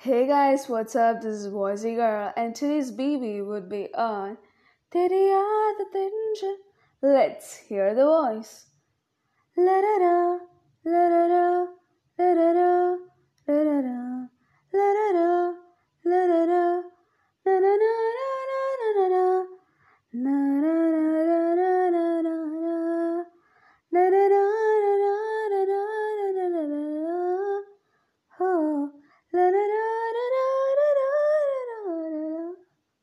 Hey guys, what's up? This is Voicy Girl, and today's BV would be on Teri Let's hear the voice. La da da,